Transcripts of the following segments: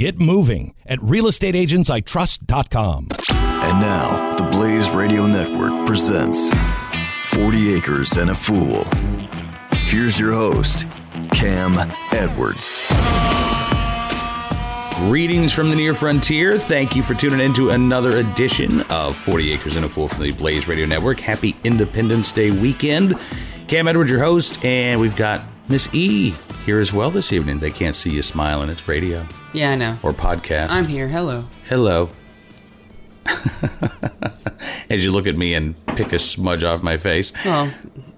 Get moving at realestateagentsitrust.com. And now, the Blaze Radio Network presents 40 Acres and a Fool. Here's your host, Cam Edwards. Greetings from the near frontier. Thank you for tuning in to another edition of 40 Acres and a Fool from the Blaze Radio Network. Happy Independence Day weekend. Cam Edwards, your host, and we've got Miss E here as well this evening. They can't see you smiling. It's radio Yeah, I know. or podcast. I'm here. Hello. Hello. As you look at me and pick a smudge off my face. Well,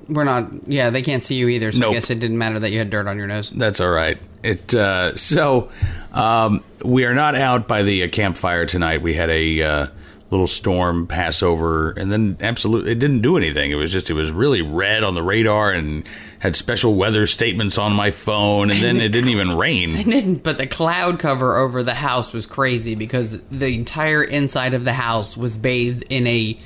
we're not. Yeah, they can't see you either. So Nope. I guess it didn't matter that you had dirt on your nose. That's all right. It uh, so um, we are not out by the uh, campfire tonight. We had a uh, little storm pass over, and then absolutely it didn't do anything. It was just it was really red on the radar and had special weather statements on my phone, and then it didn't even rain. It didn't, but the cloud cover over the house was crazy because the entire inside of the house was bathed in a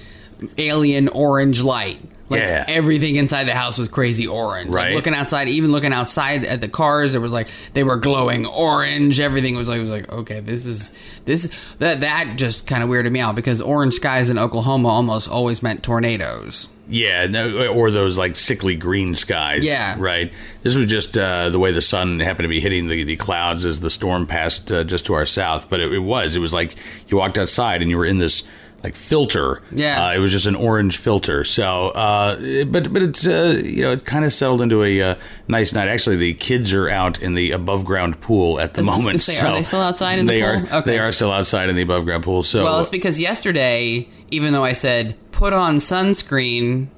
alien orange light. Like Yeah. everything inside the house was crazy orange. Right. Like looking outside, even looking outside at the cars, it was like they were glowing orange. Everything was like was like okay, this is this that that just kind of weirded me out because orange skies in Oklahoma almost always meant tornadoes. Yeah, no, or those like sickly green skies. Yeah. right. This was just uh, the way the sun happened to be hitting the, the clouds as the storm passed uh, just to our south. But it, it was it was like you walked outside and you were in this like filter. Yeah. uh, it was just an orange filter. So, uh, but but it's uh, you know it kind of settled into a uh, nice night. Actually, the kids are out in the above ground pool at the moment. say, so are they still outside in the they pool? are. Okay. They are still outside in the above ground pool. So Well, it's because yesterday, even though I said put on sunscreen,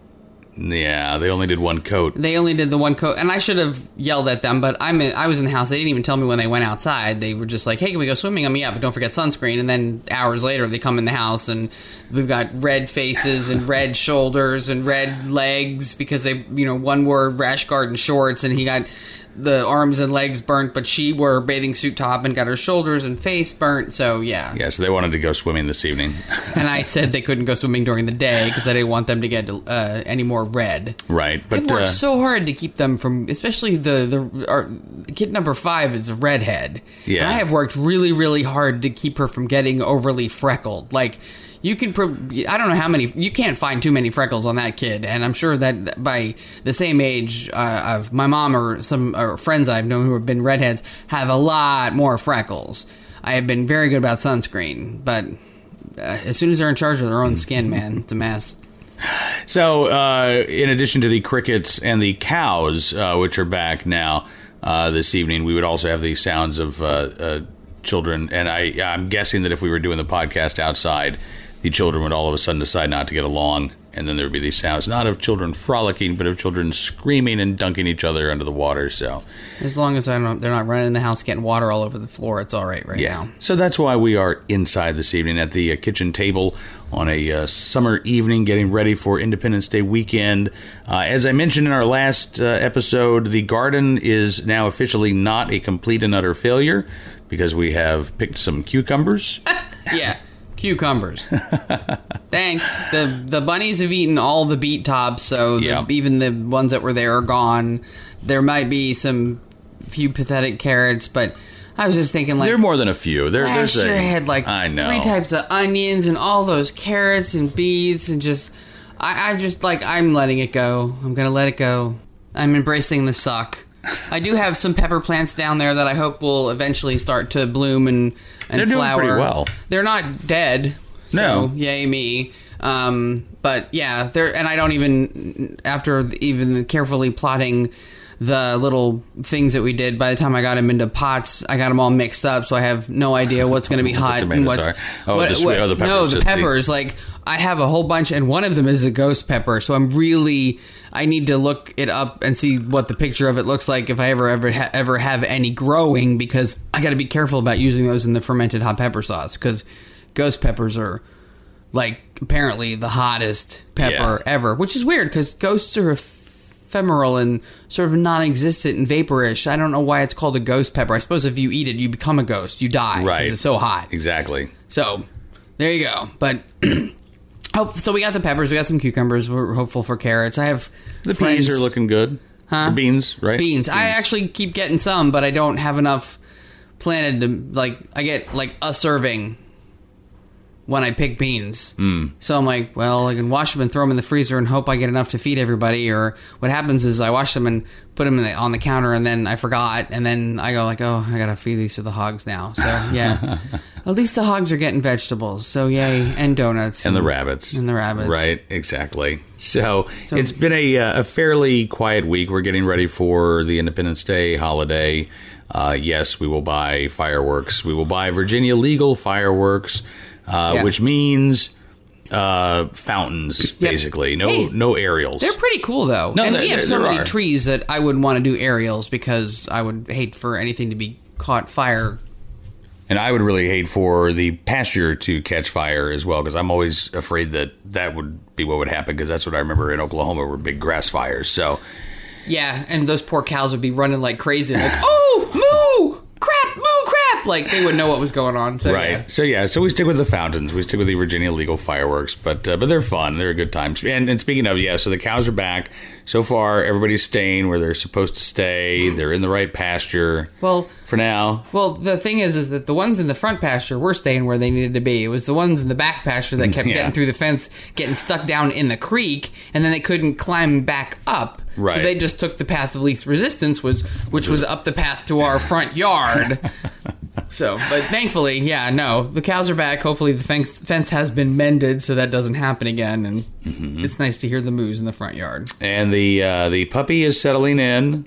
yeah, they only did one coat. they only did the one coat, and I should have yelled at them. But I'm in, I was in the house. They didn't even tell me when they went outside. They were just like, "Hey, can we go swimming?" I mean, yeah, but don't forget sunscreen. And then hours later, they come in the house, and we've got red faces and red shoulders and red legs because they, you know, one wore rash guard and shorts, and he got the arms and legs burnt, but she wore a bathing suit top and got her shoulders and face burnt. So yeah, Yeah, so they wanted to go swimming this evening. and I said they couldn't go swimming during the day because I didn't want them to get uh, any more red. Right, I've but worked uh, so hard to keep them from, especially the the our, kid number five is a redhead. Yeah. and I have worked really really hard to keep her from getting overly freckled. Like you can, I don't know how many, you can't find too many freckles on that kid, and I'm sure that by the same age uh, of my mom or some or friends I've known who have been redheads have a lot more freckles. I have been very good about sunscreen, but uh, as soon as they're in charge of their own skin, man, it's a mess. so uh, in addition to the crickets and the cows, uh, which are back now uh, this evening, we would also have the sounds of uh, uh, children. And I, I'm guessing that if we were doing the podcast outside, the children would all of a sudden decide not to get along, and then there would be these sounds not of children frolicking, but of children screaming and dunking each other under the water. So As long as I don't, they're not running in the house getting water all over the floor, it's all right right Yeah. now. So that's why we are inside this evening at the uh, kitchen table on a uh, summer evening, getting ready for Independence Day weekend. Uh, as I mentioned in our last uh, episode, the garden is now officially not a complete and utter failure because we have picked some cucumbers. Yeah, cucumbers. Thanks. The the bunnies have eaten all the beet tops, so the, Yeah. even the ones that were there are gone. There might be some few pathetic carrots, but I was just thinking like there are more than a few. There, last there's year a, I had like I know. three types of onions and all those carrots and beets and just I, I just like I'm letting it go. I'm gonna let it go. I'm embracing the suck. I do have some pepper plants down there that I hope will eventually start to bloom and and They're doing pretty well. They're not dead. So No. yay me. Um, but yeah, they're and I don't even after even carefully plotting the little things that we did. By the time I got them into pots, I got them all mixed up, so I have no idea what's going to be What hot and what's are. Oh, the sweet- oh, the no the just the- peppers. Like I have a whole bunch, and one of them is a ghost pepper. So I'm really I need to look it up and see what the picture of it looks like if I ever ever ha- ever have any growing because I got to be careful about using those in the fermented hot pepper sauce because ghost peppers are like apparently the hottest pepper Yeah. ever, which is weird because ghosts are ephemeral and sort of non-existent and vaporish. I don't know why it's called a ghost pepper. I suppose if you eat it, you become a ghost. You die Right. because it's so hot. Exactly. So there you go. But hope so. We got the peppers. We got some cucumbers. We're hopeful for carrots. I have The friends- peas are looking good. Huh? Or beans, right? beans. I actually keep getting some, but I don't have enough planted to like. I get like a serving when I pick beans. Mm. So I'm like, well, I can wash them and throw them in the freezer and hope I get enough to feed everybody. Or what happens is I wash them and put them in the, on the counter, and then I forgot, and then I go like, oh, I gotta feed these to the hogs now. So yeah, at least the hogs are getting vegetables. So yay, and donuts and the rabbits. And the rabbits. Right, exactly. So, it's been a, uh, a fairly quiet week. We're getting ready for the Independence Day holiday. Uh, yes, we will buy fireworks. We will buy Virginia legal fireworks, uh, Yeah. which means uh, fountains, basically. No, Hey, no aerials. They're pretty cool though, No, and there- we have there- so there many are. trees that I wouldn't want to do aerials because I would hate for anything to be caught fire. And I would really hate for the pasture to catch fire as well, because I'm always afraid that that would be what would happen, because that's what I remember in Oklahoma were big grass fires. So, Yeah, and those poor cows would be running like crazy, like oh moo crap moo crap, like they would know what was going on. So, right. yeah. So yeah, so we stick with the fountains. We stick with the Virginia legal fireworks, but uh, but they're fun. They're a good time. And, and speaking of, yeah, so the cows are back. So far, everybody's staying where they're supposed to stay. They're in the right pasture. Well, for now, well, the thing is, is that the ones in the front pasture were staying where they needed to be. It was the ones in the back pasture that kept Yeah. getting through the fence, getting stuck down in the creek, and then they couldn't climb back up. So Right. they just took the path of least resistance, was which was up the path to our front yard. So, but thankfully, yeah, no, the cows are back. Hopefully, the fence, fence has been mended so that doesn't happen again. And Mm-hmm. it's nice to hear the moos in the front yard. and the uh, the puppy is settling in.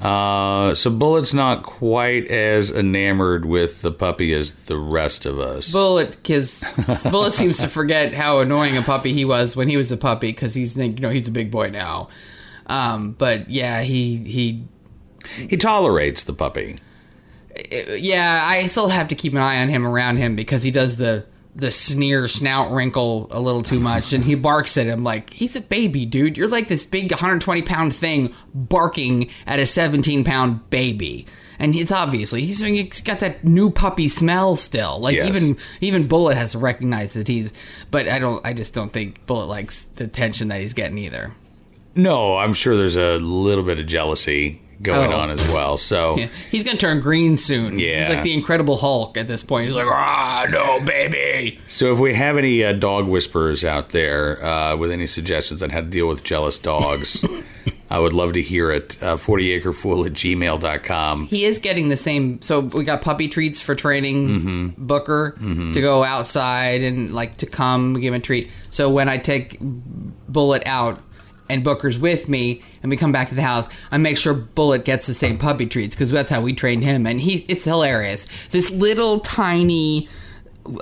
Uh, so Bullet's not quite as enamored with the puppy as the rest of us. Bullet, because Bullet seems to forget how annoying a puppy he was when he was a puppy because he's you know he's a big boy now. Um, but yeah, he he he tolerates the puppy. Yeah, I still have to keep an eye on him around him because he does the the sneer snout wrinkle a little too much and he barks at him like he's a baby dude. You're like this big 120 pound thing barking at a 17 pound baby. And it's obviously he's, he's got that new puppy smell still. Like Yes. even even bullet has to recognize that he's but i don't i just don't think bullet likes the attention that he's getting either. No, I'm sure there's a little bit of jealousy going Oh. on as well. So Yeah, he's gonna turn green soon. Yeah. he's like the Incredible Hulk at this point. He's like, ah, no, baby. So, if we have any uh, dog whisperers out there uh, with any suggestions on how to deal with jealous dogs, I would love to hear it. Uh, 40acrefool at gmail.com. He is getting the same. So we got puppy treats for training Mm-hmm. Booker to go outside and like to come give him a treat. So when I take Bullet out and Booker's with me and we come back to the house, I make sure Bullet gets the same puppy treats because that's how we trained him. And he, it's hilarious. This little tiny.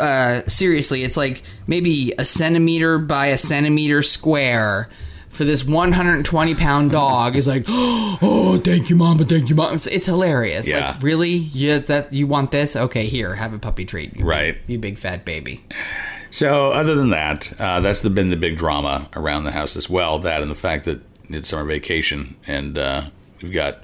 Uh, seriously, it's like maybe a centimeter by a centimeter square for this 120 pound dog is like, oh, thank you, mom, but thank you, mom. It's, it's hilarious. Yeah. Like, really? Yeah, that you want this? Okay, here, have a puppy treat. You big- Right. you big fat baby. So, other than that, uh, that's the, been the big drama around the house as well. That and the fact that it's summer vacation and uh, we've got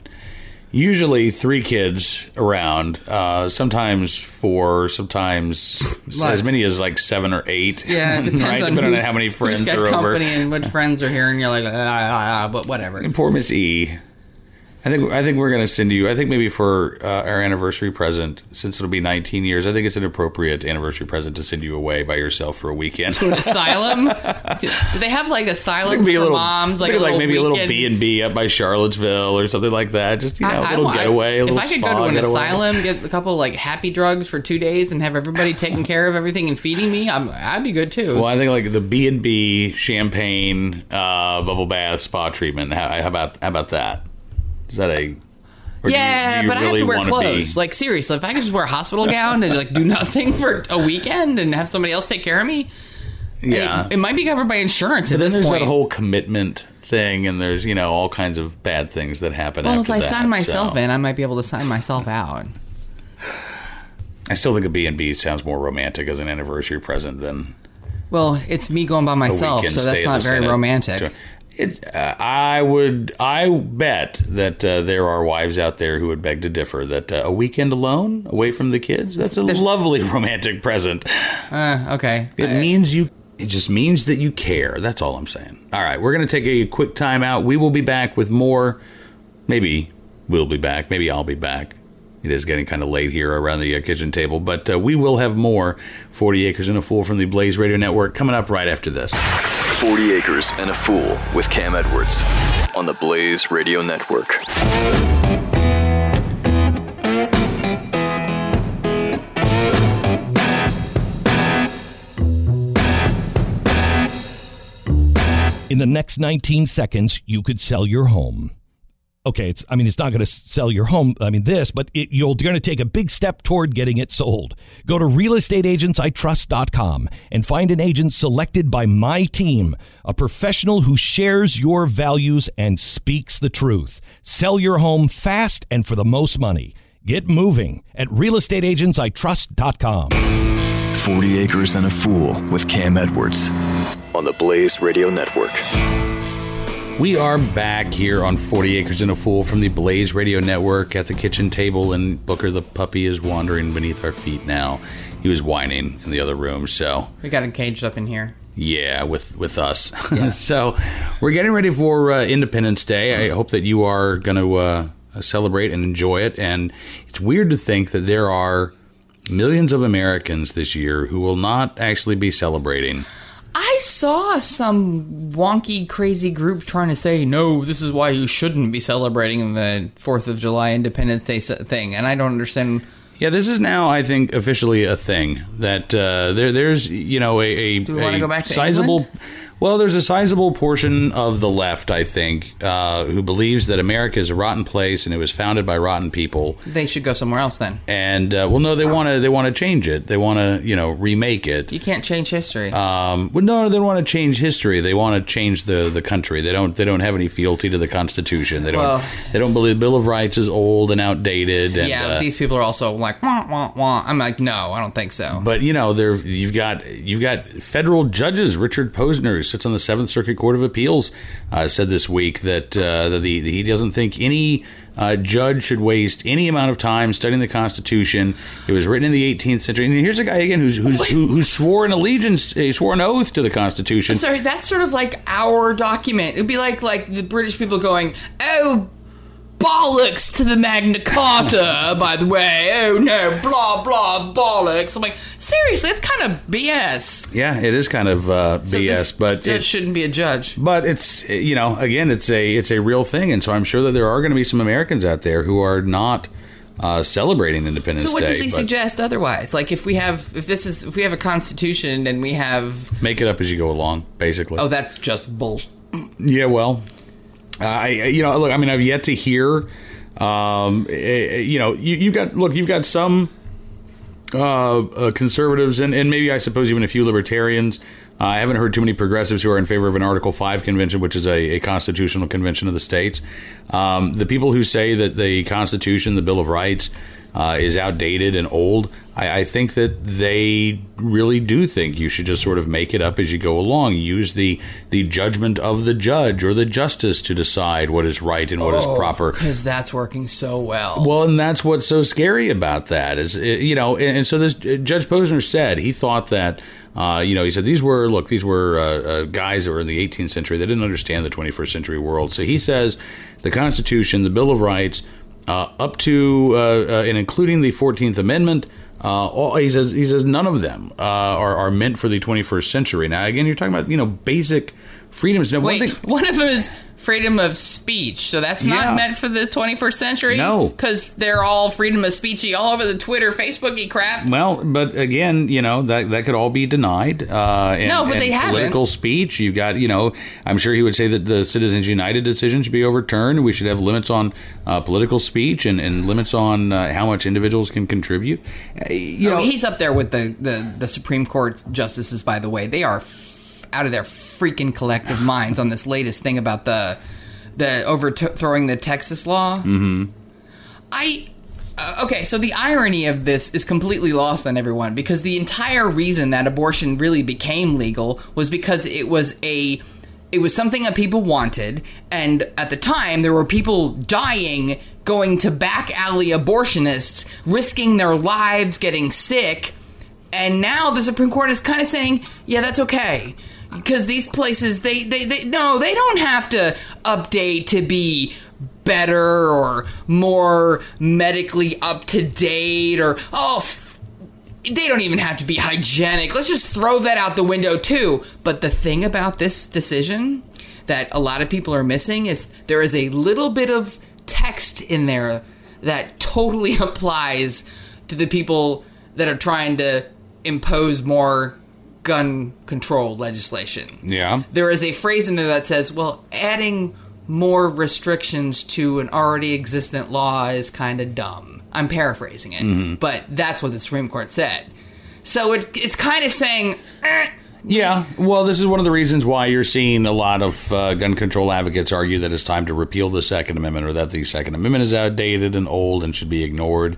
usually three kids around, uh, sometimes four, sometimes as many as like seven or eight. Yeah, it depends right? on Depending on how many friends who's got are company over. and which friends are here, and you're like, ah, ah, ah, but whatever. And poor Miss E. I think I think we're going to send you. I think maybe for uh, our anniversary present, since it'll be 19 years, I think it's an appropriate anniversary present to send you away by yourself for a weekend. To an asylum? Do, do they have like asylums for little, moms? Like, a like maybe a little B and B up by Charlottesville or something like that. Just you know, a I- I little want- getaway, a if little I could go to an getaway. asylum, get a couple like happy drugs for two days, and have everybody taking care of everything and feeding me, I'm, I'd be good too. Well, I think like the B and B champagne uh, bubble bath spa treatment. How, how about how about that? Is that a do you- yeah, do you but I have to wear clothes. Be, Like seriously, if I could just wear a hospital gown and like do nothing for a weekend and have somebody else take care of me, yeah, it, it might be covered by insurance at But then this there's point. that whole commitment thing, and there's you know all kinds of bad things that happen. well, if I that, sign myself so. in, I might be able to sign myself out. I still think a B and B sounds more romantic as an anniversary present than Well, it's me going by myself, so that's not very Senate. romantic. It, uh, I would, I bet that uh, there are wives out there who would beg to differ. That uh, a weekend alone, away from the kids—that's a lovely romantic present. Uh, okay. It means you. It just means that you care. That's all I'm saying. All right, we're going to take a quick time out. We will be back with more. Maybe we'll be back. Maybe I'll be back. It is getting kind of late here around the uh, kitchen table, but uh, we will have more 40 Acres and a Fool from the Blaze Radio Network coming up right after this. 40 Acres and a Fool with Cam Edwards on the Blaze Radio Network. In the next 19 seconds, you could sell your home. Okay, it's I mean it's not going to sell your home. I mean this, but it, you're going to take a big step toward getting it sold. Go to realestateagentsitrust.com and find an agent selected by my team, a professional who shares your values and speaks the truth. Sell your home fast and for the most money. Get moving at realestateagentsitrust.com. 40 Acres and a Fool with Cam Edwards on the Blaze Radio Network. We are back here on 40 Acres and a Fool from the Blaze Radio Network at the kitchen table, and Booker the puppy is wandering beneath our feet now. He was whining in the other room, so we got him caged up in here. yeah, with with us. so we're getting ready for uh, Independence Day. I hope that you are going to uh, celebrate and enjoy it. And it's weird to think that there are millions of Americans this year who will not actually be celebrating. Saw some wonky, crazy group trying to say, no, this is why you shouldn't be celebrating the 4th of July Independence Day thing. And I don't understand. Yeah, this is now, I think, officially a thing that uh, there, there's, you know, a, a, Do we a go back to sizable. England? Well, there's a sizable portion of the left, I think, uh, who believes that America is a rotten place and it was founded by rotten people. They should go somewhere else then. And uh, well, no, they want to they want to change it. They want to you know remake it. You can't change history. Um, well, no, they don't want to change history. They want to change the, the country. They don't they don't have any fealty to the Constitution. They don't Well- they don't believe the Bill of Rights is old and outdated. And, yeah, uh, these people are also like, wah, wah, wah. I'm like, no, I don't think so. But you know, there you've got you've got federal judges. Richard Posner, sits on the Seventh Circuit Court of Appeals, uh, said this week that uh, that the, he doesn't think any uh, judge should waste any amount of time studying the Constitution. It was written in the 18th century, and here's a guy again who's, who's who, who swore an allegiance, he swore an oath to the Constitution. Sorry, that's sort of like our document. It'd be like like the British people going, "Oh, bollocks to the Magna Carta." by the way, oh no, blah blah bollocks. I'm like, seriously, that's kind of BS. Yeah, it is kind of uh, So BS, this but it, shouldn't be a judge. But it's you know again it's a it's a real thing, and so I'm sure that there are going to be some Americans out there who are not uh, celebrating Independence Day. So what Day. does he but suggest otherwise? Like if we have if this is if we have a constitution and we have Make it up as you go along, basically. oh that's just bullshit. Yeah, well, I you know look, I mean I've yet to hear. Um, eh, eh, you know, you, you've got look, you've got some uh, uh, conservatives and, and maybe I suppose even a few libertarians. Uh, I haven't heard too many progressives who are in favor of an Article 5 convention, which is a, a constitutional convention of the states. Um, the people who say that the Constitution, the Bill of Rights, uh, is outdated and old, I, I think that they really do think you should just sort of make it up as you go along. Use the, the judgment of the judge or the justice to decide what is right and what is proper. Because that's working so well. Well, and that's what's so scary about that is, you know, and, and so this uh, Judge Posner said he thought that, uh, you know, he said these were look, these were uh, uh, guys that were in the 18th century. They didn't understand the 21st century world. So he says the Constitution, the Bill of Rights, up to uh, uh, and including the 14th Amendment. Uh, all, he says he says none of them uh, are, are meant for the 21st century. Now, again, you're talking about you know basic freedoms. Now, one Wait, thing- one of them is freedom of speech. So that's not Yeah. meant for the 21st century? No. Because they're all freedom of speechy all over the Twitter, Facebooky crap. Well, but again, you know that that could all be denied. Uh, and, No, but they haven't. Political speech. You've got, you know, I'm sure he would say that the Citizens United decision should be overturned. We should have limits on uh, political speech and, and limits on uh, how much individuals can contribute. Uh, you Oh, know, he's up there with the, the, the Supreme Court justices, by the way. They are out of their freaking collective minds on this latest thing about the the overthrowing the Texas law. Mm-hmm. I uh, okay, so the irony of this is completely lost on everyone because the entire reason that abortion really became legal was because it was a it was something that people wanted and at the time there were people dying going to back alley abortionists risking their lives getting sick and now the Supreme Court is kind of saying, yeah, that's okay. Because these places, they, they, they, no, they don't have to update to be better or more medically up to date or, oh, f- they don't even have to be hygienic. Let's just throw that out the window too. But the thing about this decision that a lot of people are missing is there is a little bit of text in there that totally applies to the people that are trying to impose more gun control legislation. Yeah. There is a phrase in there that says, well, adding more restrictions to an already existent law is kind of dumb. I'm paraphrasing it, but that's what the Supreme Court said. So it, it's kind of saying, eh, Yeah, well, this is one of the reasons why you're seeing a lot of uh, gun control advocates argue that it's time to repeal the Second Amendment or that the Second Amendment is outdated and old and should be ignored.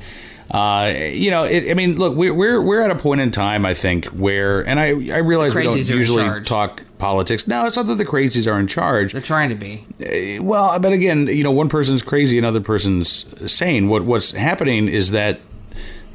Uh, you know, it, I mean, look, we're, we're we're at a point in time, I think, where, and I I realize we don't crazies are in usually talk politics. No, it's not that the crazies are in charge. they're trying to be. Well, but again, you know, one person's crazy, another person's sane. What what's happening is that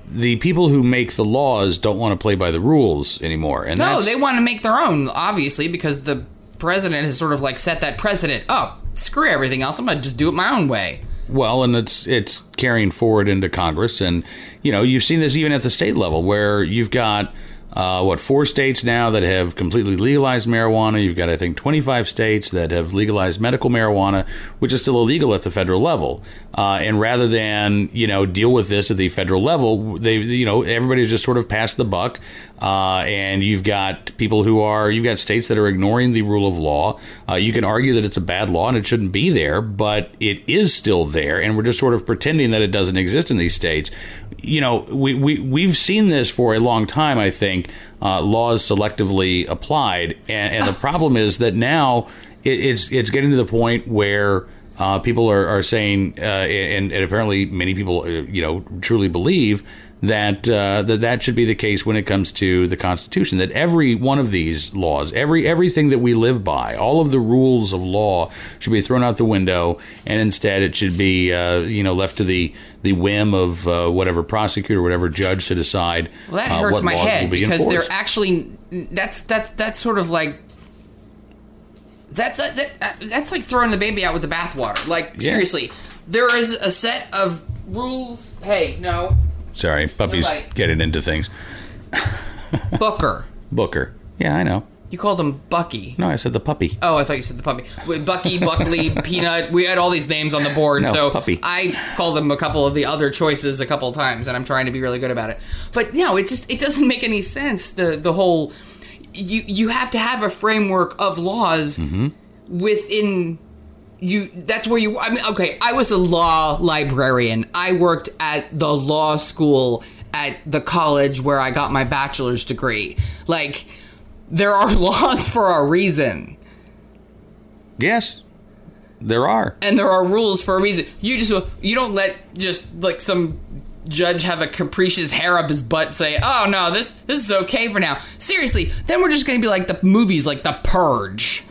the people who make the laws don't want to play by the rules anymore, and No, they want to make their own, obviously, because the president has sort of like set that precedent. Oh, screw everything else. I'm to just do it my own way. Well, and it's it's carrying forward into Congress, and you know you've seen this even at the state level, where you've got uh, what four states now that have completely legalized marijuana. You've got I think 25 states that have legalized medical marijuana, which is still illegal at the federal level. Uh, and rather than you know deal with this at the federal level, they you know everybody's just sort of passed the buck. Uh, and you've got people who are you've got states that are ignoring the rule of law. Uh, you can argue that it's a bad law and it shouldn't be there, but it is still there, and we're just sort of pretending that it doesn't exist in these states. You know, we we we've seen this for a long time. I think uh, laws selectively applied, and, and the problem is that now it, it's it's getting to the point where. Uh, people are, are saying, uh, and, and apparently many people, uh, you know, truly believe that uh, that that should be the case when it comes to the Constitution. That every one of these laws, every everything that we live by, all of the rules of law should be thrown out the window, and instead it should be uh, you know left to the the whim of uh, whatever prosecutor, whatever judge to decide. Well, that uh, hurts my head be because enforced. they're actually that's that's that's sort of like that's that, that, that's like throwing the baby out with the bathwater. Like Yeah. seriously, there is a set of rules. Hey, no, Sorry, puppies Somebody- getting into things. Booker. Booker. Yeah, I know. You called him Bucky. No, I said the puppy. Oh, I thought you said the puppy. Bucky, Buckley, Peanut. We had all these names on the board, No, so puppy. I called them a couple of the other choices a couple of times, and I'm trying to be really good about it. But no, it just it doesn't make any sense. The the whole you you have to have a framework of laws Mm-hmm. within you that's where you i mean okay i was a law librarian. I worked at the law school at the college where i got my bachelor's degree. Like there are laws for a reason. Yes, there are. and there are rules for a reason. You just you don't let just like some judge have a capricious hair up his butt say oh no this this is okay for now. Seriously then we're just gonna be like the movies like the purge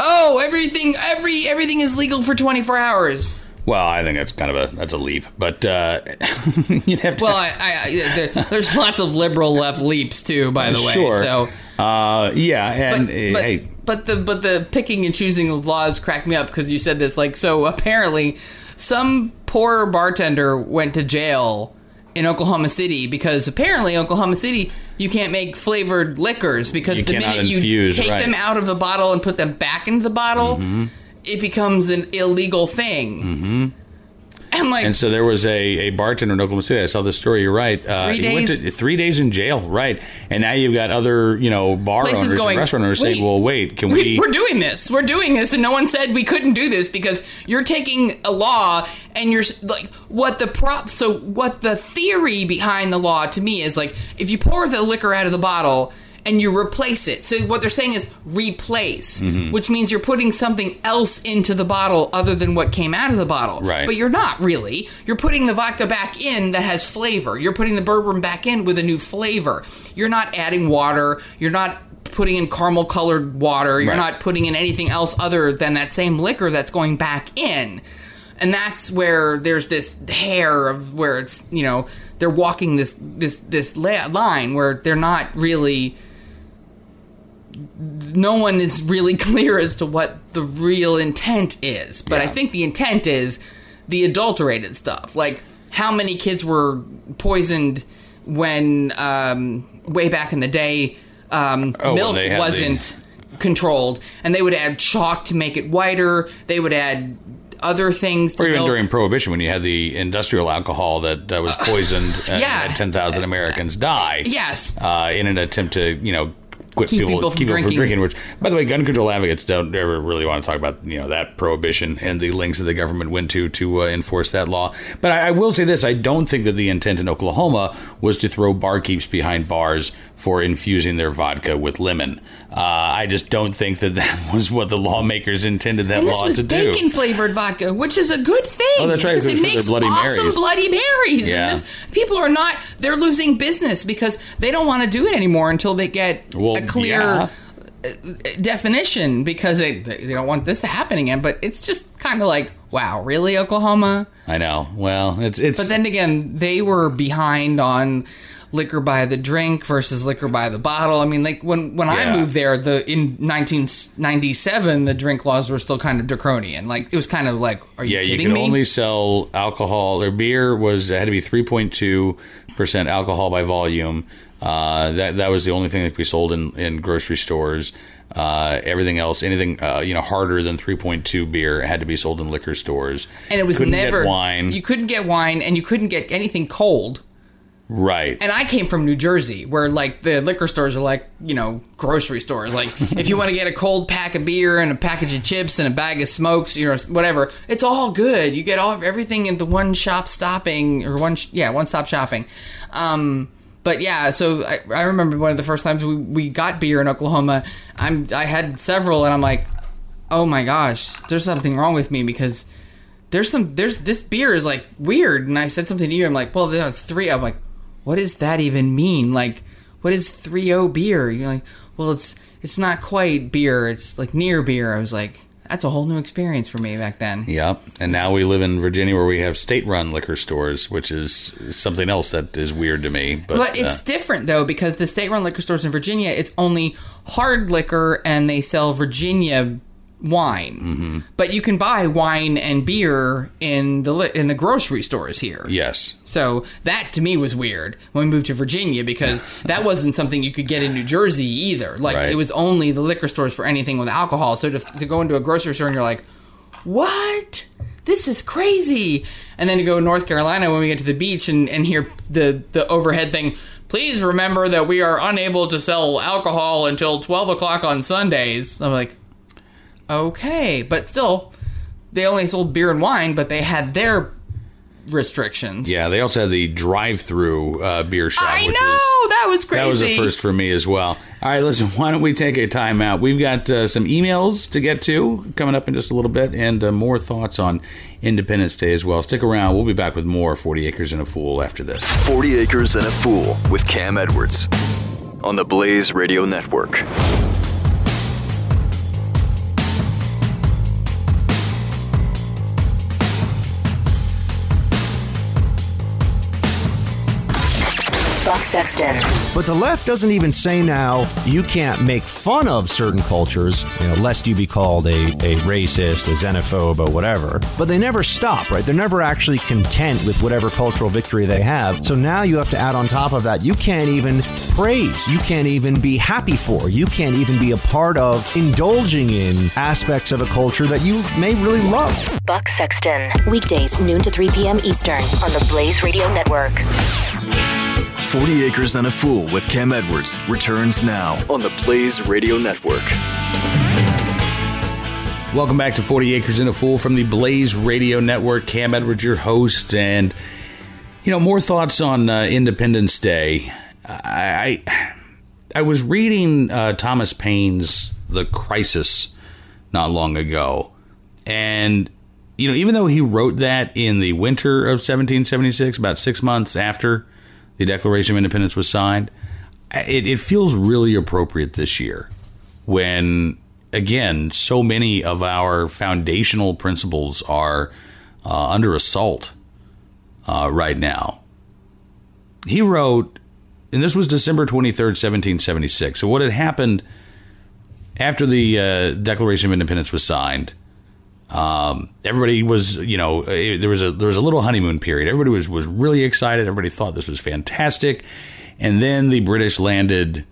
oh everything every everything is legal for 24 hours Well, I think that's kind of a that's a leap, but uh, you'd have to. well I, I, there, there's lots of liberal left leaps too by the way sure. so uh, yeah, but, and but, uh, hey, but the but the picking and choosing of laws cracked me up because you said this like so apparently some poor bartender went to jail in Oklahoma City because apparently Oklahoma City you can't make flavored liquors because You the minute you take right. them out of the bottle and put them back into the bottle Mm-hmm. it becomes an illegal thing mm-hmm. And like And so there was a, a bartender in Oklahoma City. I saw this story. You're right. Uh, Three he went days? to three days in jail. Right. And now you've got other you know bar places owners going and restaurant owners saying, "Well, wait, can we, we?" we're doing this we're doing this and no one said we couldn't do this because you're taking a law and you're like what the prop so what the theory behind the law to me is like if you pour the liquor out of the bottle and you replace it. So what they're saying is replace, mm-hmm. which means you're putting something else into the bottle other than what came out of the bottle. Right. But you're not really. You're putting the vodka back in that has flavor. You're putting the bourbon back in with a new flavor. You're not adding water. You're not putting in caramel colored water. You're Right. not putting in anything else other than that same liquor that's going back in. And that's where there's this hair of where it's, you know, they're walking this this this line where they're not really no one is really clear as to what the real intent is. But I think the intent is the adulterated stuff. Like how many kids were poisoned when um, way back in the day um, Oh, milk wasn't controlled, and they would add chalk to make it whiter. They would add other things to Or even milk. during Prohibition, when you had the industrial alcohol that, that was poisoned and yeah. had 10,000 Americans die. yes. Uh, in an attempt to, you know, quit Keep people, people from keep people from drinking. drinking. Which, by the way, gun control advocates don't ever really want to talk about, you know, that prohibition and the lengths that the government went to to uh, enforce that law. But I, I will say this: I don't think that the intent in Oklahoma was to throw barkeeps behind bars for infusing their vodka with lemon. Uh, I just don't think that that was what the lawmakers intended that And law was to do. This bacon flavored vodka, which is a good thing. Oh, that's right, Because it makes Bloody awesome Marys. Bloody Marys. Yeah. And this, people are not, they're losing business because they don't want to do it anymore until they get Well, a clear yeah. uh, definition because they, they don't want this to happen again. But it's just kind of like, wow, really, Oklahoma? I know. Well, it's it's. But then again, they were behind on liquor by the drink versus liquor by the bottle. I mean, like when when Yeah. I moved there, the in 1997, the drink laws were still kind of draconian. Like it was kind of like, are you yeah, you kidding could me? only sell alcohol or beer was it had to be three point two percent alcohol by volume. Uh, that that was the only thing that could be sold in in grocery stores. Uh, everything else, anything uh, you know harder than three point two beer, had to be sold in liquor stores. and it was Couldn't never wine. You couldn't get wine, and you couldn't get anything cold. Right. And I came from New Jersey, where like the liquor stores are like you know grocery stores. Like if you want to get a cold pack of beer and a package of chips and a bag of smokes, you know whatever, it's all good. You get all everything in the one shop stopping or one yeah one stop shopping. Um, but yeah, so I, I remember one of the first times we, we got beer in Oklahoma. I'm I had several, and I'm like, oh my gosh, there's something wrong with me because there's some there's this beer is like weird and i said something to you i'm like well there's three i'm like what does that even mean like what is 3-0 beer you're like well it's it's not quite beer it's like near beer i was like that's a whole new experience for me back then Yep. And now we live in Virginia where we have state run liquor stores, which is something else that is weird to me. But, but it's uh, different though because the state-run liquor stores in virginia it's only hard liquor and they sell virginia wine Mm-hmm. but you can buy wine and beer in the li- in the grocery stores here yes. So that to me was weird when we moved to Virginia because that wasn't something you could get in New Jersey either. Like Right. it was only the liquor stores for anything with alcohol. So to, to go into a grocery store and you're like, what? This is crazy. And then to go to North Carolina when we get to the beach and, and hear the, the overhead thing. Please remember that we are unable to sell alcohol until 12 o'clock on Sundays. I'm like, okay. But still, they only sold beer and wine, but they had their restrictions. Yeah, they also had the drive-through uh, beer shop. I which know was, that was crazy. That was a first for me as well. All right, listen, why don't we take a timeout? We've got uh, some emails to get to coming up in just a little bit and uh, more thoughts on Independence Day as well. Stick around. We'll be back with more 40 Acres and a Fool after this. 40 Acres and a Fool with Cam Edwards on the Blaze Radio Network. Sexton. But the left doesn't even say now you can't make fun of certain cultures, you know, lest you be called a, a racist, a xenophobe, or whatever. But they never stop, right? They're never actually content with whatever cultural victory they have. So now you have to add on top of that, you can't even praise, you can't even be happy for, you can't even be a part of indulging in aspects of a culture that you may really love. Buck Sexton. Weekdays, noon to 3 p.m. Eastern on the Blaze Radio Network. 40 Acres and a Fool with Cam Edwards returns now on the Blaze Radio Network. Welcome back to 40 Acres and a Fool from the Blaze Radio Network. Cam Edwards, your host, and you know more thoughts on uh, Independence Day. I, I I was reading uh, Thomas Paine's The Crisis not long ago, and you know, even though he wrote that in the winter of 1776, about six months after the Declaration of Independence was signed, it, it feels really appropriate this year when, again, so many of our foundational principles are uh, under assault uh, right now. He wrote, and this was December 23rd, 1776. So, what had happened after the uh, Declaration of Independence was signed? Um, everybody was, you know, eh, there was a there was a little honeymoon period. Everybody was was really excited. Everybody thought this was fantastic, and then the British landed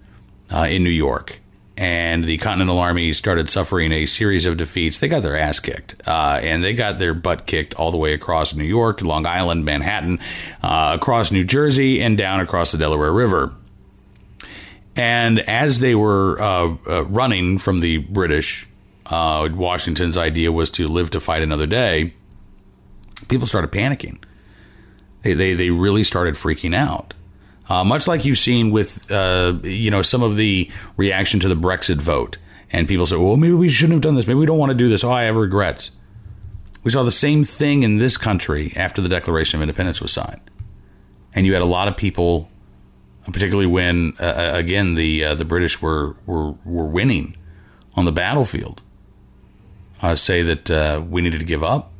uh, in New York, and the Continental Army started suffering a series of defeats. They got their ass kicked, uh, and they got their butt kicked all the way across New York, Long Island, Manhattan, uh, across New Jersey, and down across the Delaware River. And as they were uh, uh, running from the British uh, Washington's idea was to live to fight another day, people started panicking. They, they, they really started freaking out. Uh, much like you've seen with uh, you know some of the reaction to the Brexit vote, and people say, "Well, maybe we shouldn't have done this. Maybe we don't want to do this. Oh, I have regrets." We saw the same thing in this country after the Declaration of Independence was signed, and you had a lot of people, particularly when uh, uh again the uh, the British were were were winning on the battlefield, uh, say that uh, we needed to give up.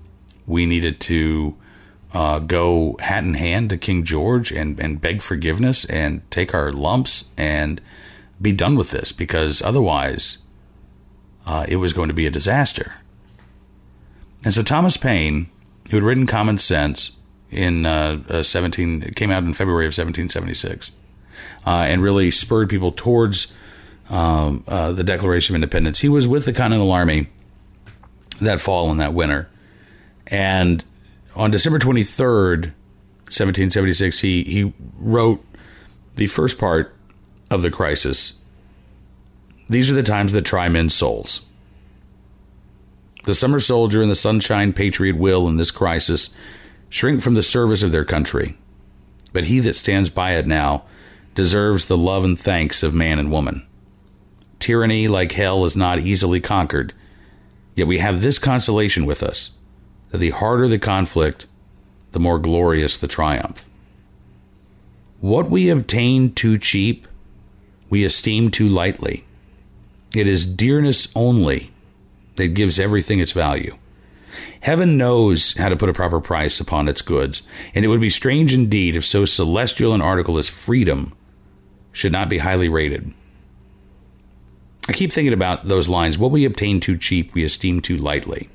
We needed to uh, go hat in hand to King George and, and beg forgiveness and take our lumps and be done with this because otherwise uh, it was going to be a disaster. And so Thomas Paine, who had written Common Sense in uh, uh 17, it came out in February of 1776, uh, and really spurred people towards um, the Declaration of Independence. He was with the Continental Army that fall and that winter. And on December 23rd, 1776, he, he wrote the first part of the crisis. These are the times that try men's souls. The summer soldier and the sunshine patriot will, in this crisis, shrink from the service of their country. But he that stands by it now deserves the love and thanks of man and woman. Tyranny, like hell, is not easily conquered Yet we have this consolation with us that the harder the conflict, the more glorious the triumph. What we obtain too cheap, we esteem too lightly. It is dearness only that gives everything its value. Heaven knows how to put a proper price upon its goods, and it would be strange indeed if so celestial an article as freedom should not be highly rated. I keep thinking about those lines. What we obtain too cheap, we esteem too lightly.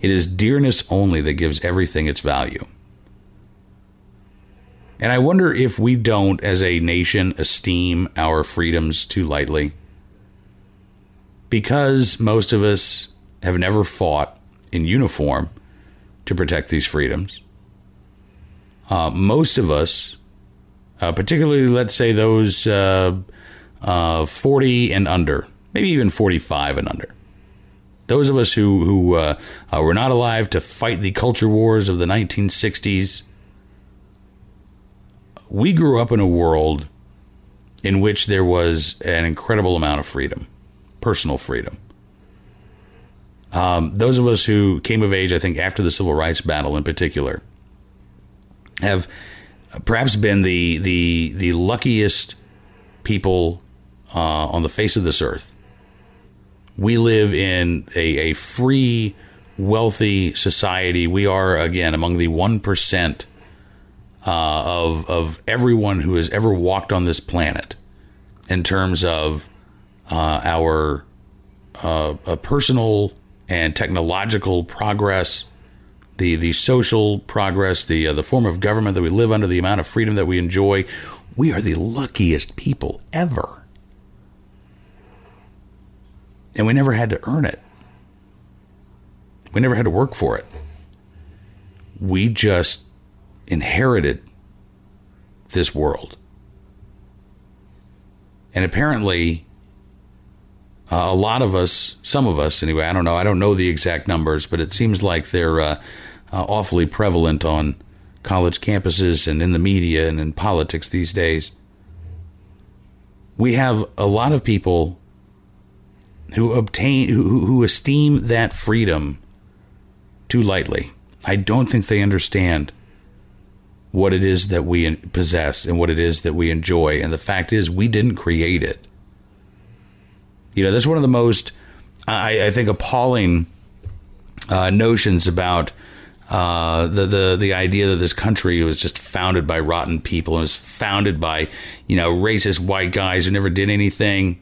It is dearness only that gives everything its value. And I wonder if we don't, as a nation, esteem our freedoms too lightly. Because most of us have never fought in uniform to protect these freedoms. Uh, most of us, uh, particularly, let's say, those uh, uh 40 and under, maybe even 45 and under. Those of us who, who uh, uh, were not alive to fight the culture wars of the 1960s, we grew up in a world in which there was an incredible amount of freedom, personal freedom. Um, those of us who came of age, I think, after the civil rights battle in particular, have perhaps been the the the luckiest people uh, on the face of this earth we live in a, a free, wealthy society. We are, again, among the 1% uh, of, of everyone who has ever walked on this planet in terms of uh, our uh, personal and technological progress, the, the social progress, the, uh, the form of government that we live under, the amount of freedom that we enjoy. We are the luckiest people ever and we never had to earn it. We never had to work for it. We just inherited this world. And apparently, uh, a lot of us, some of us anyway, I don't know, I don't know the exact numbers, but it seems like they're uh, uh, awfully prevalent on college campuses and in the media and in politics these days. we have a lot of people who obtain who, who esteem that freedom too lightly. I don't think they understand what it is that we possess and what it is that we enjoy. And the fact is, we didn't create it. You know, that's one of the most, I, I think, appalling uh, notions about uh, the the the idea that this country was just founded by rotten people and was founded by you know racist white guys who never did anything.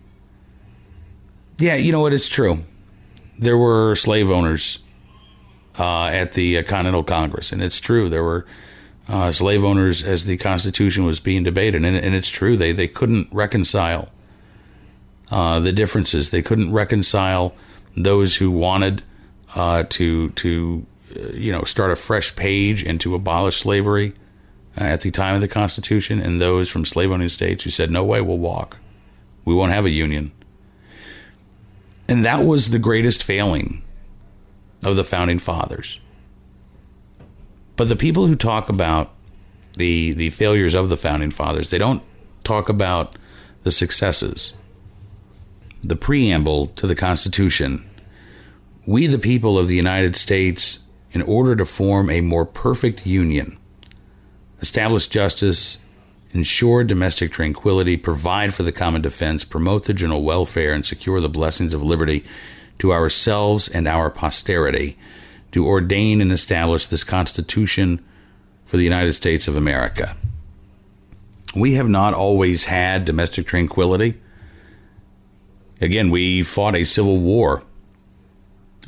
Yeah, you know what? It's true. There were slave owners uh, at the uh, Continental Congress, and it's true there were uh, slave owners as the Constitution was being debated, and, and it's true they they couldn't reconcile uh, the differences. They couldn't reconcile those who wanted uh, to to you know, start a fresh page and to abolish slavery uh, at the time of the Constitution, and those from slave owning states who said, no way, we'll walk. We won't have a union. And that was the greatest failing of the founding fathers. But the people who talk about the the failures of the founding fathers, they don't talk about the successes. The preamble to the Constitution. We the people of the United States in order to form a more perfect union, establish justice, ensure domestic tranquility, provide for the common defense, promote the general welfare, and secure the blessings of liberty to ourselves and our posterity, to ordain and establish this Constitution for the United States of America. We have not always had domestic tranquility. Again, we fought a civil war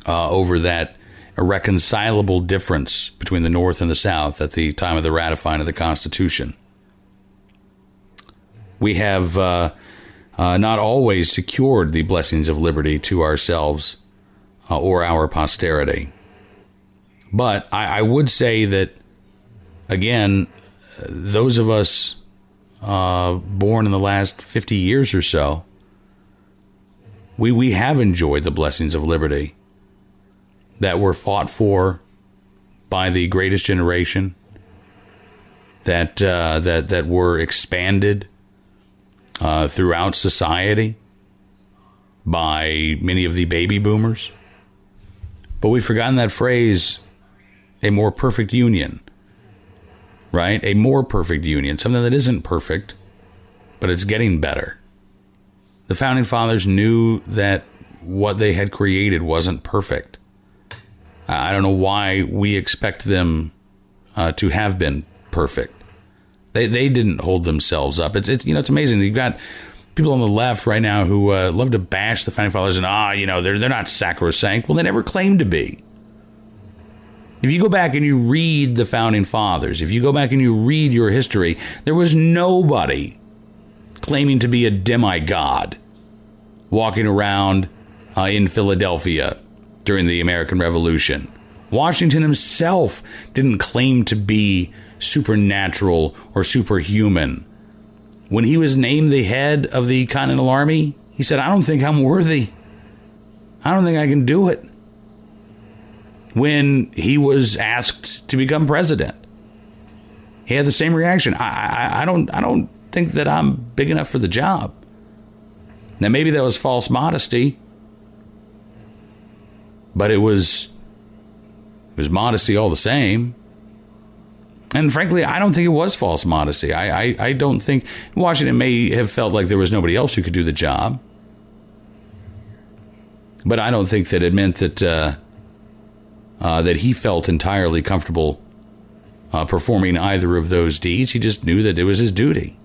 uh, over that irreconcilable difference between the North and the South at the time of the ratifying of the Constitution. We have uh, uh, not always secured the blessings of liberty to ourselves uh, or our posterity. But I, I, would say that, again, those of us uh, born in the last 50 years or so, we, we have enjoyed the blessings of liberty that were fought for by the greatest generation that uh, that that were expanded uh, throughout society by many of the baby boomers. But we've forgotten that phrase, a more perfect union. Right? A more perfect union, something that isn't perfect, but it's getting better. The founding fathers knew that what they had created wasn't perfect. I don't know why we expect them uh, to have been perfect. They they didn't hold themselves up. It's it's you know it's amazing. You've got people on the left right now who uh, love to bash the founding fathers and ah you know they're they're not sacrosanct. Well, they never claimed to be. If you go back and you read the founding fathers, if you go back and you read your history, there was nobody claiming to be a demigod walking around uh, in Philadelphia during the American Revolution. Washington himself didn't claim to be supernatural or superhuman. When he was named the head of the Continental Army, he said, I don't think I'm worthy. I don't think I can do it. When he was asked to become president, he had the same reaction. I, I, I don't I don't think that I'm big enough for the job. Now maybe that was false modesty but it was it was modesty all the same. And frankly, I don't think it was false modesty. I, I, I don't think Washington may have felt like there was nobody else who could do the job. But I don't think that it meant that uh, uh, that he felt entirely comfortable uh, performing either of those deeds. He just knew that it was his duty.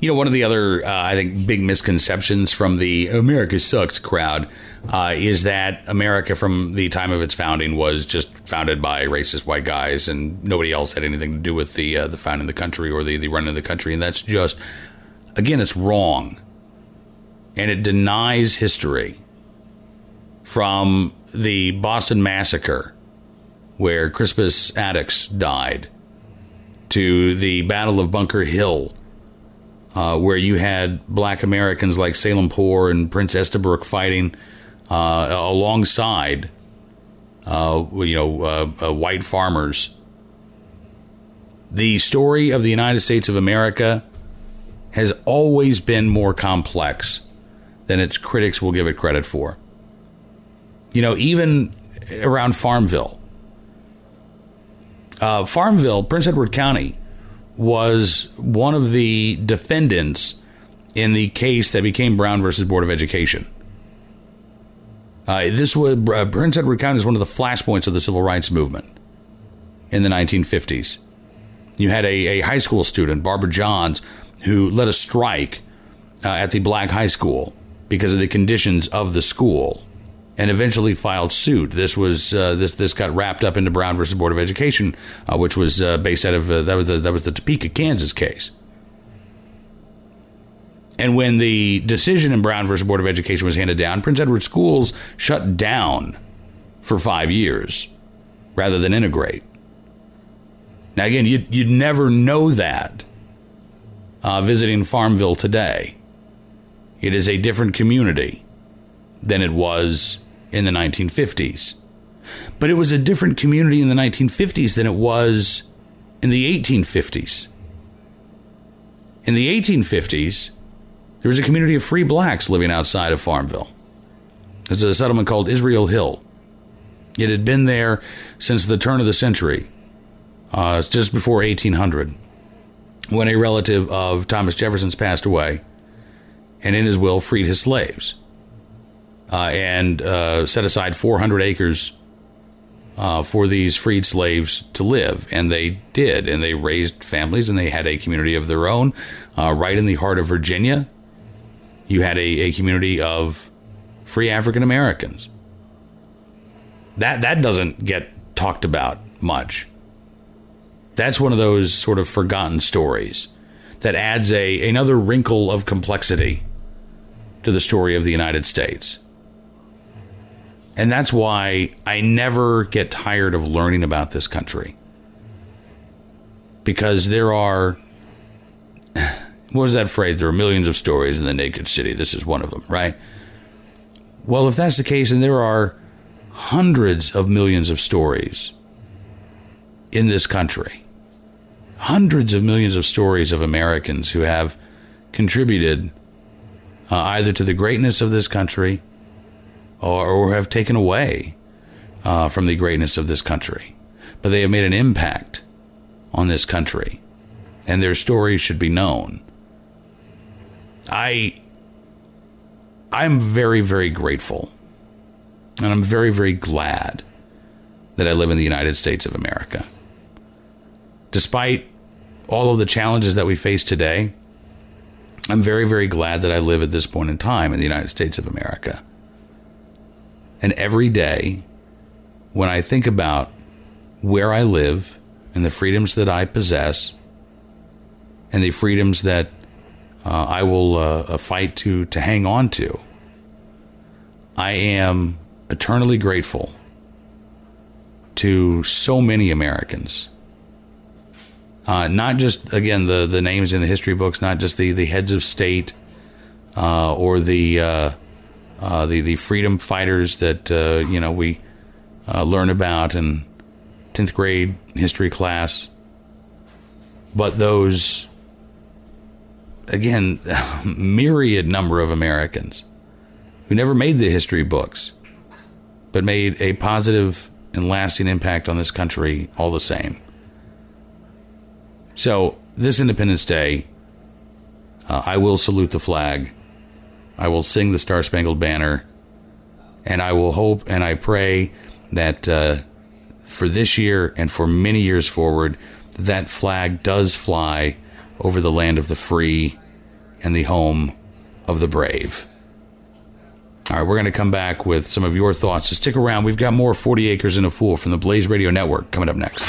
You know, one of the other, uh, I think, big misconceptions from the America sucks crowd uh, is that America, from the time of its founding, was just founded by racist white guys, and nobody else had anything to do with the uh, the founding of the country or the the running of the country, and that's just, again, it's wrong, and it denies history. From the Boston Massacre, where Crispus Attucks died, to the Battle of Bunker Hill uh, where you had black Americans like Salem Poor and Prince Estabrook fighting uh, alongside, uh, you know, uh, uh, white farmers. The story of the United States of America has always been more complex than its critics will give it credit for. You know, even around Farmville. Uh, Farmville, Prince Edward County, was one of the defendants in the case that became Brown versus Board of Education. Uh, this was uh, Prince Edward County is one of the flashpoints of the civil rights movement in the 1950s. You had a, a high school student, Barbara Johns, who led a strike uh, at the black high school because of the conditions of the school and eventually filed suit. This was uh, this this got wrapped up into Brown versus Board of Education, uh, which was uh, based out of that was the, that was the Topeka, Kansas case. And when the decision in Brown versus Board of Education was handed down, Prince Edward Schools shut down for five years rather than integrate. Now, again, you'd, you'd never know that uh, visiting Farmville today. It is a different community than it was in the 1950s. But it was a different community in the 1950s than it was in the 1850s. In the 1850s, there was a community of free blacks living outside of Farmville. It's a settlement called Israel Hill. It had been there since the turn of the century, uh, just before 1800, when a relative of Thomas Jefferson's passed away, and in his will freed his slaves uh, and uh, set aside 400 acres uh, for these freed slaves to live. And they did. And they raised families and they had a community of their own uh, right in the heart of Virginia. You had a, a community of free African Americans. That, that doesn't get talked about much. That's one of those sort of forgotten stories that adds a another wrinkle of complexity to the story of the United States. And that's why I never get tired of learning about this country. Because there are, what was that phrase? There are millions of stories in the naked city. This is one of them, right? Well, if that's the case, then there are hundreds of millions of stories in this country. Hundreds of millions of stories of Americans who have contributed uh, either to the greatness of this country or, or have taken away uh, from the greatness of this country, but they have made an impact on this country, and their stories should be known. I I'm very very grateful, and I'm very very glad that I live in the United States of America. Despite all of the challenges that we face today, I'm very, very glad that I live at this point in time in the United States of America. And every day, when I think about where I live and the freedoms that I possess and the freedoms that uh, I will uh, uh, fight to, to hang on to, I am eternally grateful to so many Americans. Uh, not just again the the names in the history books, not just the the heads of state uh, or the uh, the the freedom fighters that you know we learn about in tenth grade history class, but those again myriad number of Americans who never made the history books, but made a positive and lasting impact on this country all the same. So this Independence Day, uh, I will salute the flag I will sing the Star Spangled Banner, and I will hope and I pray that uh, for this year and for many years forward, that flag does fly over the land of the free and the home of the brave. All right, we're going to come back with some of your thoughts. So stick around. We've got more 40 Acres and a Fool from the Blaze Radio Network coming up next.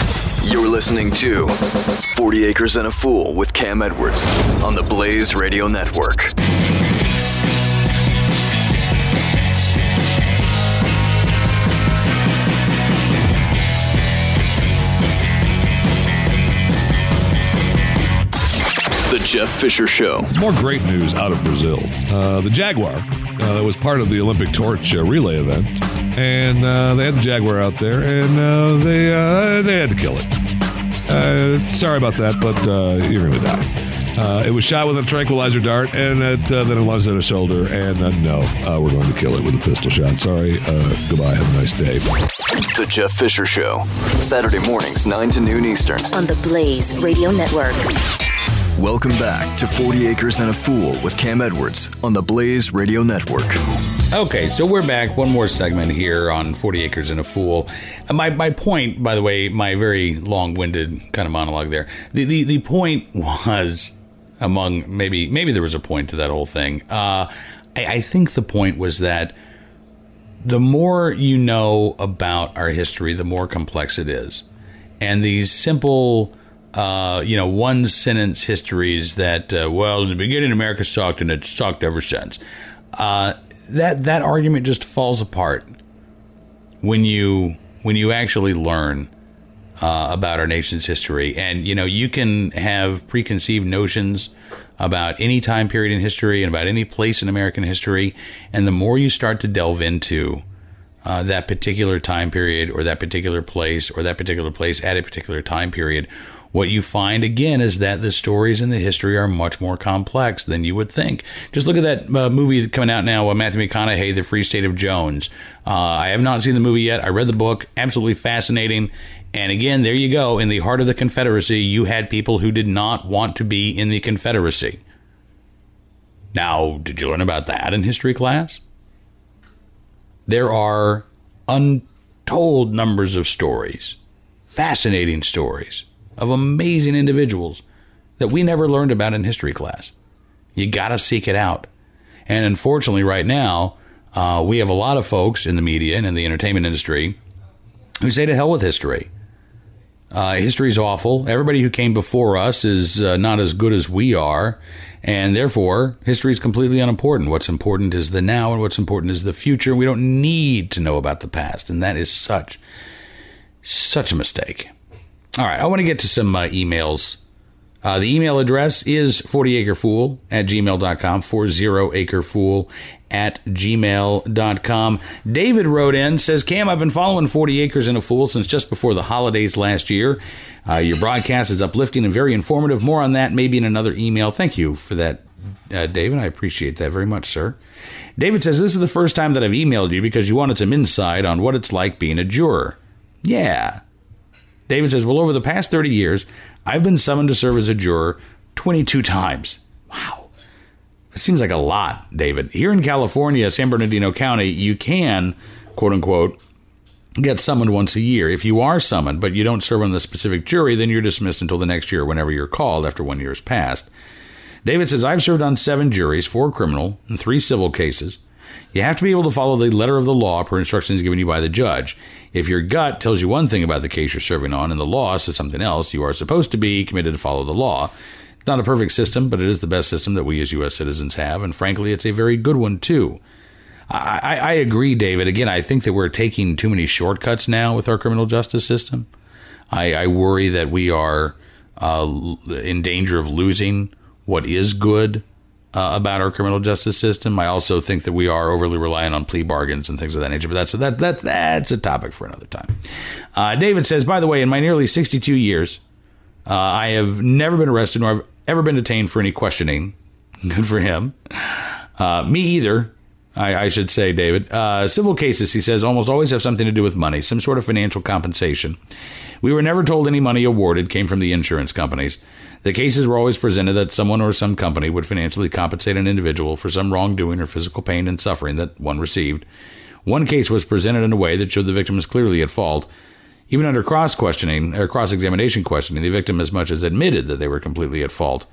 You're listening to 40 Acres and a Fool with Cam Edwards on the Blaze Radio Network. Jeff Fisher Show. More great news out of Brazil. Uh, the Jaguar uh, was part of the Olympic torch uh, relay event, and uh, they had the Jaguar out there, and uh, they uh, they had to kill it. sorry about that, but you're going to die. Uh, it was shot with a tranquilizer dart, and it, uh, then it lunged at her shoulder. And uh, no, uh, we're going to kill it with a pistol shot. Sorry. Uh, goodbye. Have a nice day. The Jeff Fisher Show, Saturday mornings, 9 to noon Eastern. On the Blaze Radio Network. Welcome back to 40 Acres and a Fool with Cam Edwards on the Blaze Radio Network. Okay, so we're back. One more segment here on 40 Acres and a Fool. Uh, My, my point, by the way, my very long winded kind of monologue there, the, the, the point was among maybe, maybe there was a point to that whole thing. Uh, I, I think the point was that the more you know about our history, the more complex it is. And these simple, uh, you know, one sentence histories that, uh, well, in the beginning, America sucked and it's sucked ever since. Uh, that that argument just falls apart when you when you actually learn uh, about our nation's history, and you know you can have preconceived notions about any time period in history and about any place in American history, and the more you start to delve into uh, that particular time period or that particular place or that particular place at a particular time period, what you find again is that the stories and the history are much more complex than you would think. Just look at that uh, movie coming out now, uh, Matthew McConaughey, The Free State of Jones. Uh, I have not seen the movie yet. I read the book, absolutely fascinating. And again, there you go. In the heart of the Confederacy, you had people who did not want to be in the Confederacy. Now, did you learn about that in history class? There are untold numbers of stories, fascinating stories of amazing individuals that we never learned about in history class. You got to seek it out. And unfortunately, right now, uh, we have a lot of folks in the media and in the entertainment industry who say to hell with history. Uh, history is awful. Everybody who came before us is uh, not as good as we are, and therefore history is completely unimportant. What's important is the now, and what's important is the future. We don't need to know about the past, and that is such, such a mistake. All right, I want to get to some uh, emails. Uh, the email address is 40acrefool at gmail.com, 40acrefool at gmail.com. David wrote in, says, Cam, I've been following 40 Acres and a Fool since just before the holidays last year. Uh, your broadcast is uplifting and very informative. More on that maybe in another email. Thank you for that, uh, David. I appreciate that very much, sir. David says, This is the first time that I've emailed you because you wanted some insight on what it's like being a juror. Yeah. David says, Well, over the past 30 years, I've been summoned to serve as a juror 22 times. Wow. It seems like a lot, David. Here in California, San Bernardino County, you can, quote unquote, get summoned once a year. If you are summoned, but you don't serve on the specific jury, then you're dismissed until the next year whenever you're called after one year has passed. David says, I've served on seven juries, four criminal and three civil cases. You have to be able to follow the letter of the law per instructions given you by the judge. If your gut tells you one thing about the case you're serving on and the law says something else, you are supposed to be committed to follow the law. It's not a perfect system, but it is the best system that we as U.S. citizens have, and frankly, it's a very good one, too. I, I, I agree, David. Again, I think that we're taking too many shortcuts now with our criminal justice system. I, I worry that we are uh, in danger of losing what is good uh, about our criminal justice system. I also think that we are overly reliant on plea bargains and things of that nature. But that's that that that's a topic for another time. Uh, David says, by the way, in my nearly 62 years, uh, I have never been arrested nor have ever been detained for any questioning. Good for him. Uh, me either. I, I, should say, David. Uh, civil cases, he says, almost always have something to do with money, some sort of financial compensation. We were never told any money awarded came from the insurance companies. The cases were always presented that someone or some company would financially compensate an individual for some wrongdoing or physical pain and suffering that one received. One case was presented in a way that showed the victim was clearly at fault. Even under cross questioning or cross examination questioning, the victim as much as admitted that they were completely at fault.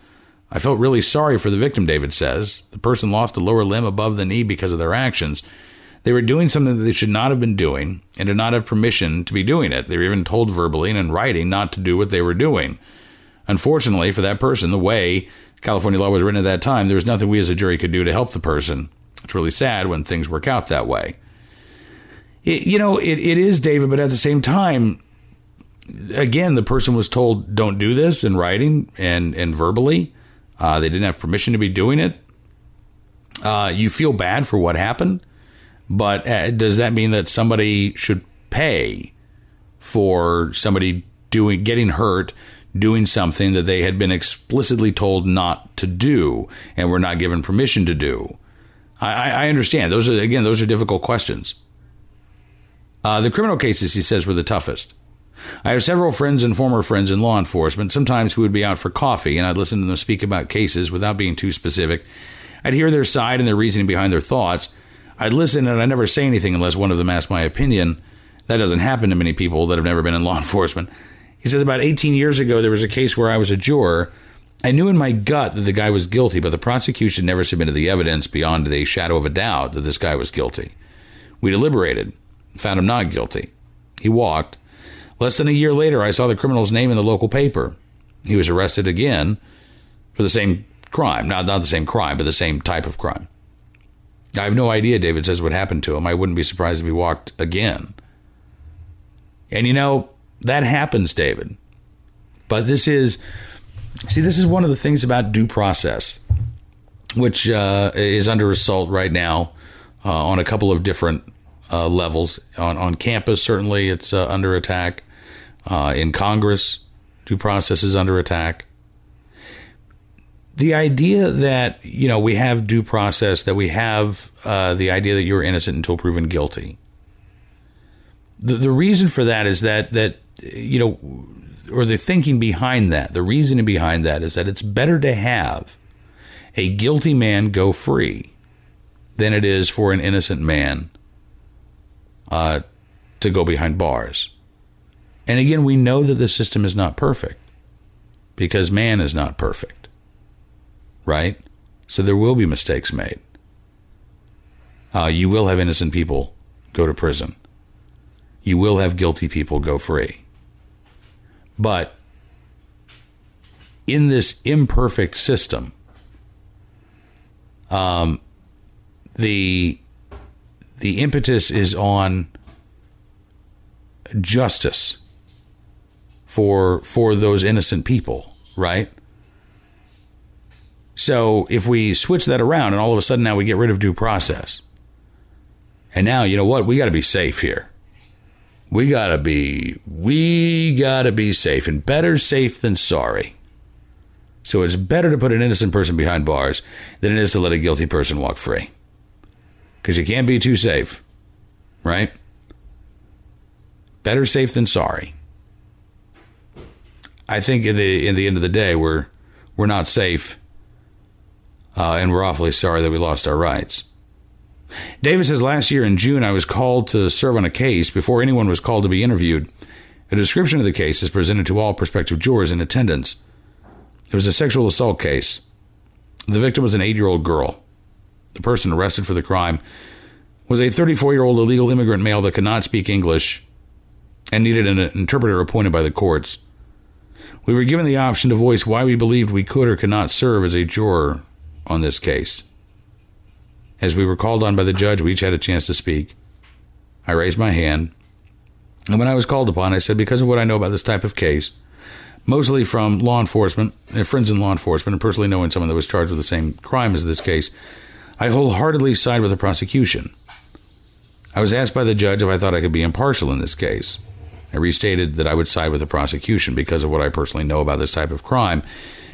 I felt really sorry for the victim, David says. The person lost a lower limb above the knee because of their actions. They were doing something that they should not have been doing and did not have permission to be doing it. They were even told verbally and in writing not to do what they were doing. Unfortunately for that person, the way California law was written at that time, there was nothing we as a jury could do to help the person. It's really sad when things work out that way. It, you know, it, it is, David, but at the same time, again, the person was told, don't do this in writing and, and verbally. Uh, they didn't have permission to be doing it. Uh, you feel bad for what happened, but uh, does that mean that somebody should pay for somebody doing getting hurt doing something that they had been explicitly told not to do and were not given permission to do. I, I understand. Those are, again, those are difficult questions. Uh, the criminal cases, he says, were the toughest. I have several friends and former friends in law enforcement, sometimes who would be out for coffee, and I'd listen to them speak about cases without being too specific. I'd hear their side and their reasoning behind their thoughts. I'd listen and I'd never say anything unless one of them asked my opinion. That doesn't happen to many people that have never been in law enforcement. He says about 18 years ago, there was a case where I was a juror. I knew in my gut that the guy was guilty, but the prosecution never submitted the evidence beyond the shadow of a doubt that this guy was guilty. We deliberated, found him not guilty. He walked. Less than a year later, I saw the criminal's name in the local paper. He was arrested again for the same crime. Not, not the same crime, but the same type of crime. I have no idea, David says, what happened to him. I wouldn't be surprised if he walked again. And you know, that happens, David. But this is, see, this is one of the things about due process, which uh, is under assault right now uh, on a couple of different uh, levels. On, on campus, certainly it's uh, under attack. Uh, in Congress, due process is under attack. The idea that, you know, we have due process, that we have uh, the idea that you're innocent until proven guilty. The, the reason for that is that, that you know, or the thinking behind that, the reasoning behind that is that it's better to have a guilty man go free than it is for an innocent man uh, to go behind bars. And again, we know that the system is not perfect because man is not perfect, right? So there will be mistakes made. Uh, you will have innocent people go to prison. You will have guilty people go free. But in this imperfect system, um, the the impetus is on justice for for those innocent people, right? So if we switch that around and all of a sudden now we get rid of due process. And now, you know what? We got to be safe here we gotta be we gotta be safe and better safe than sorry. So it's better to put an innocent person behind bars than it is to let a guilty person walk free. Because you can't be too safe right? Better safe than sorry. I think in the in the end of the day we're we're not safe uh, and we're awfully sorry that we lost our rights David says last year in June, I was called to serve on a case before anyone was called to be interviewed. A description of the case is presented to all prospective jurors in attendance. It was a sexual assault case. The victim was an eight year old girl. The person arrested for the crime was a 34 year old illegal immigrant male that could not speak English and needed an interpreter appointed by the courts. We were given the option to voice why we believed we could or could not serve as a juror on this case. As we were called on by the judge, we each had a chance to speak. I raised my hand, and when I was called upon, I said, because of what I know about this type of case, mostly from law enforcement, and friends in law enforcement, and personally knowing someone that was charged with the same crime as this case, I wholeheartedly side with the prosecution. I was asked by the judge if I thought I could be impartial in this case. I restated that I would side with the prosecution because of what I personally know about this type of crime,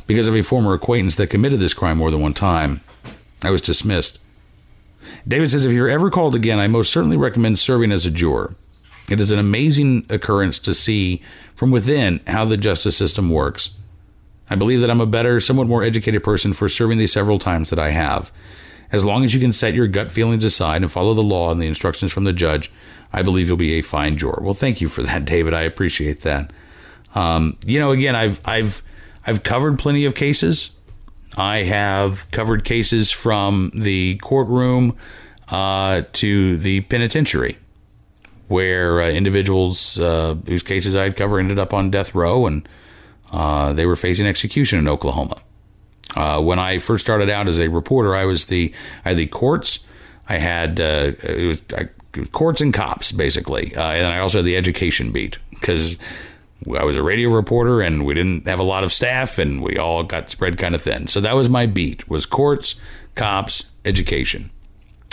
because of a former acquaintance that committed this crime more than one time. I was dismissed. David says, if you're ever called again, I most certainly recommend serving as a juror. It is an amazing occurrence to see from within how the justice system works. I believe that I'm a better, somewhat more educated person for serving these several times that I have. As long as you can set your gut feelings aside and follow the law and the instructions from the judge, I believe you'll be a fine juror. Well, thank you for that, David. I appreciate that. Um, you know, again, I've I've I've covered plenty of cases. I have covered cases from the courtroom uh, to the penitentiary, where uh, individuals uh, whose cases I'd cover ended up on death row and uh, they were facing execution in Oklahoma. Uh, when I first started out as a reporter, I was the I had the courts. I had uh, it was I, courts and cops basically, and I also had the education beat because I was a radio reporter and we didn't have a lot of staff and we all got spread kind of thin. So that was my beat was courts, cops, education.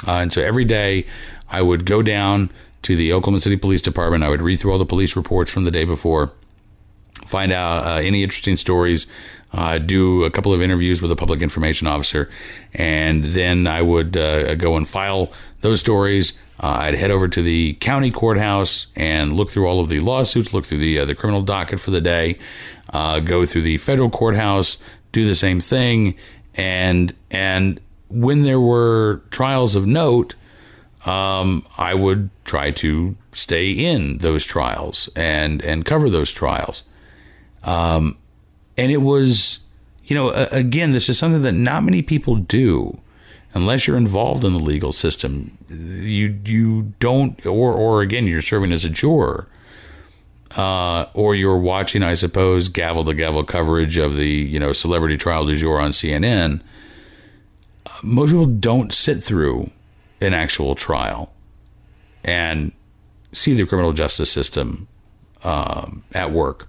Uh, and so every day I would go down to the Oklahoma City Police Department. I would read through all the police reports from the day before, find out uh, any interesting stories, uh, do a couple of interviews with a public information officer, and then I would uh, go and file those stories. Uh, I'd head over to the county courthouse and look through all of the lawsuits, look through the uh, the criminal docket for the day, uh, go through the federal courthouse, do the same thing, and and when there were trials of note, um, I would try to stay in those trials and and cover those trials. Um, and it was, you know, again, this is something that not many people do, unless you're involved in the legal system. You you don't, or or again, you're serving as a juror. Uh, or you're watching, I suppose, gavel to gavel coverage of the you know celebrity trial du jour on CNN. Most people don't sit through an actual trial and see the criminal justice system um, at work.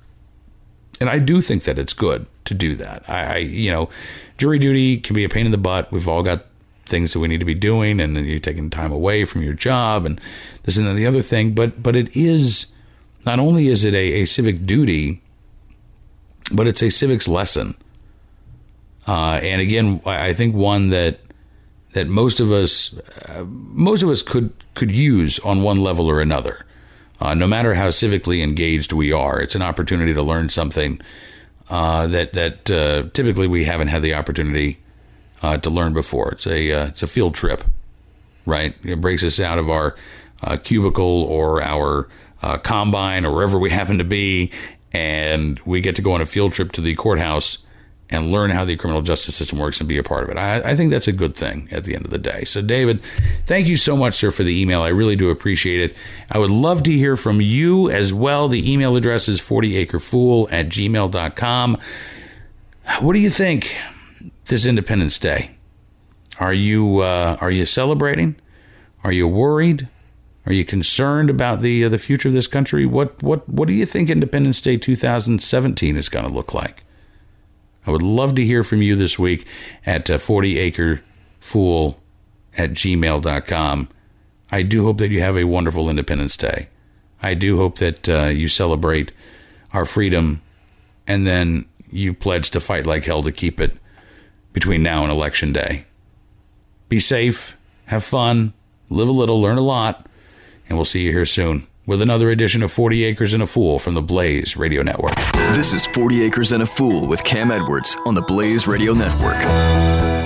And I do think that it's good to do that. I, I, you know, jury duty can be a pain in the butt. We've all got things that we need to be doing, and then you're taking time away from your job, and this and then the other thing. But but it is not only is it a, a civic duty, but it's a civics lesson. Uh, and again, I think one that that most of us uh, most of us could could use on one level or another. Uh, no matter how civically engaged we are, it's an opportunity to learn something uh, that that uh, typically we haven't had the opportunity uh, to learn before. It's a uh, it's a field trip, right? It breaks us out of our cubicle or our combine or wherever we happen to be, and we get to go on a field trip to the courthouse and learn how the criminal justice system works and be a part of it. I, I, think that's a good thing at the end of the day. So, David, thank you so much, sir, for the email. I really do appreciate it. I would love to hear from you as well. The email address is 40acrefool at gmail.com. What do you think this Independence Day? Are you uh, are you celebrating? Are you worried? Are you concerned about the uh, the future of this country? What what what do you think Independence Day 2017 is going to look like? I would love to hear from you this week at uh, 40acrefool at gmail.com. I do hope that you have a wonderful Independence Day. I do hope that uh, you celebrate our freedom and then you pledge to fight like hell to keep it between now and Election Day. Be safe, have fun, live a little, learn a lot, and we'll see you here soon with another edition of 40 Acres and a Fool from the Blaze Radio Network. This is 40 Acres and a Fool with Cam Edwards on the Blaze Radio Network.